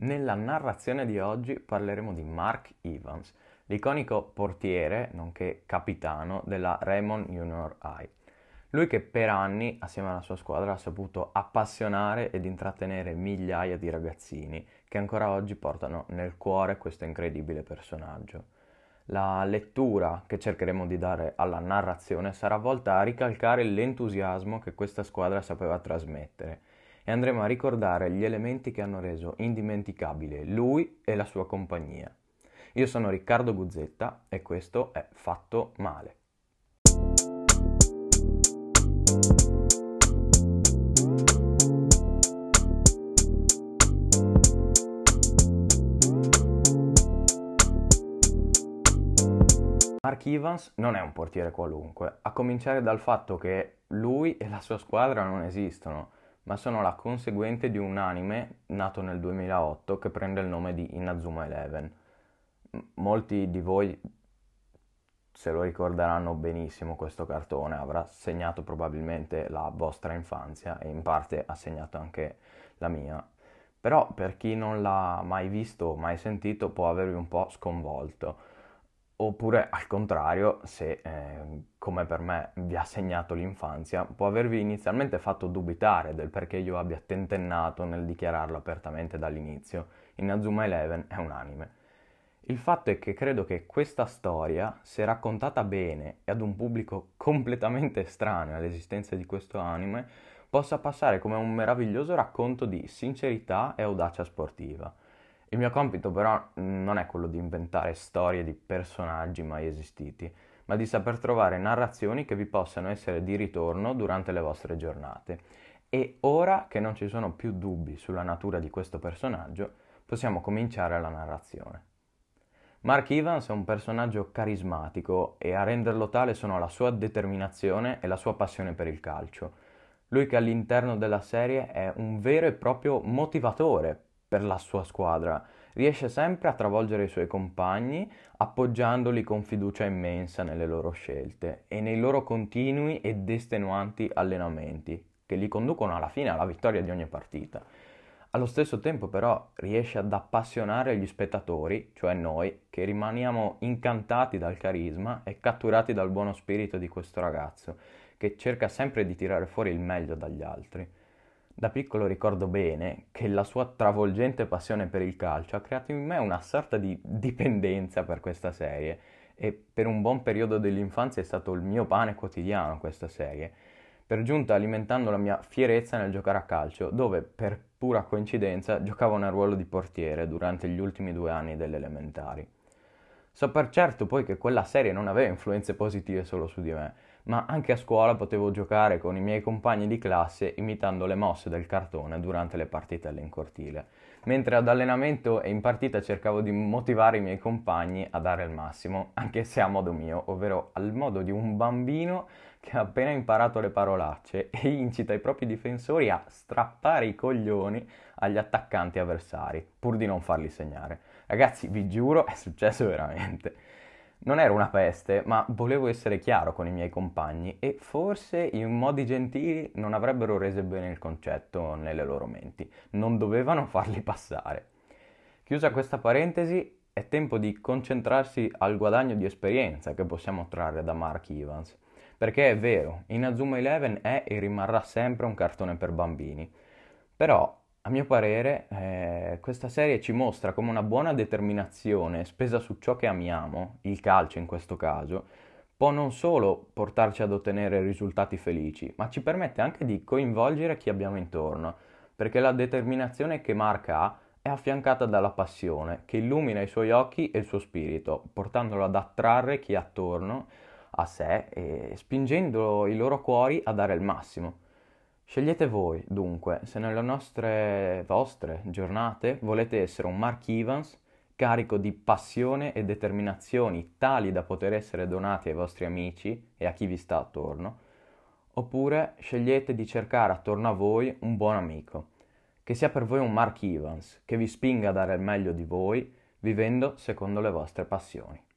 Nella narrazione di oggi parleremo di Mark Evans, l'iconico portiere, nonché capitano della Raymond Junior High. Lui che per anni, assieme alla sua squadra, ha saputo appassionare ed intrattenere migliaia di ragazzini che ancora oggi portano nel cuore questo incredibile personaggio. La lettura che cercheremo di dare alla narrazione sarà volta a ricalcare l'entusiasmo che questa squadra sapeva trasmettere e andremo a ricordare gli elementi che hanno reso indimenticabile lui e la sua compagnia. Io sono Riccardo Guzzetta e questo è Fatto Male. Mark Evans non è un portiere qualunque, a cominciare dal fatto che lui e la sua squadra non esistono ma sono la conseguente di un anime nato nel 2008 che prende il nome di Inazuma Eleven. molti di voi se lo ricorderanno benissimo questo cartone, avrà segnato probabilmente la vostra infanzia e in parte ha segnato anche la mia. Però per chi non l'ha mai visto o mai sentito può avervi un po' sconvolto Oppure al contrario, se eh, come per me vi ha segnato l'infanzia, può avervi inizialmente fatto dubitare del perché io abbia tentennato nel dichiararlo apertamente dall'inizio. Inazuma Eleven è un anime. Il fatto è che credo che questa storia, se raccontata bene e ad un pubblico completamente estraneo all'esistenza di questo anime, possa passare come un meraviglioso racconto di sincerità e audacia sportiva. Il mio compito però non è quello di inventare storie di personaggi mai esistiti, ma di saper trovare narrazioni che vi possano essere di ritorno durante le vostre giornate. E ora che non ci sono più dubbi sulla natura di questo personaggio, possiamo cominciare la narrazione. Mark Evans è un personaggio carismatico e a renderlo tale sono la sua determinazione e la sua passione per il calcio. Lui che all'interno della serie è un vero e proprio motivatore per la sua squadra. Riesce sempre a travolgere i suoi compagni, appoggiandoli con fiducia immensa nelle loro scelte e nei loro continui ed estenuanti allenamenti, che li conducono alla fine alla vittoria di ogni partita. Allo stesso tempo però riesce ad appassionare gli spettatori, cioè noi, che rimaniamo incantati dal carisma e catturati dal buono spirito di questo ragazzo, che cerca sempre di tirare fuori il meglio dagli altri. Da piccolo ricordo bene che la sua travolgente passione per il calcio ha creato in me una sorta di dipendenza per questa serie e per un buon periodo dell'infanzia è stato il mio pane quotidiano questa serie, per giunta alimentando la mia fierezza nel giocare a calcio, dove per pura coincidenza giocavo nel ruolo di portiere durante gli ultimi due anni delle elementari. So per certo poi che quella serie non aveva influenze positive solo su di me, ma anche a scuola potevo giocare con i miei compagni di classe imitando le mosse del cartone durante le partite in cortile, mentre ad allenamento e in partita cercavo di motivare i miei compagni a dare il massimo, anche se a modo mio, ovvero al modo di un bambino che ha appena imparato le parolacce e incita i propri difensori a strappare i coglioni agli attaccanti avversari, pur di non farli segnare. Ragazzi, vi giuro, è successo veramente. Non era una peste, ma volevo essere chiaro con i miei compagni e forse in modi gentili non avrebbero reso bene il concetto nelle loro menti. Non dovevano farli passare. Chiusa questa parentesi, è tempo di concentrarsi al guadagno di esperienza che possiamo trarre da Mark Evans. Perché è vero, Inazuma Eleven è e rimarrà sempre un cartone per bambini. Però a mio parere, eh, questa serie ci mostra come una buona determinazione spesa su ciò che amiamo, il calcio in questo caso, può non solo portarci ad ottenere risultati felici, ma ci permette anche di coinvolgere chi abbiamo intorno, perché la determinazione che Mark ha è affiancata dalla passione che illumina i suoi occhi e il suo spirito, portandolo ad attrarre chi è attorno a sé e spingendo i loro cuori a dare il massimo. Scegliete voi, dunque, se nelle nostre vostre giornate volete essere un Mark Evans carico di passione e determinazioni tali da poter essere donati ai vostri amici e a chi vi sta attorno, oppure scegliete di cercare attorno a voi un buon amico, che sia per voi un Mark Evans, che vi spinga a dare il meglio di voi, vivendo secondo le vostre passioni.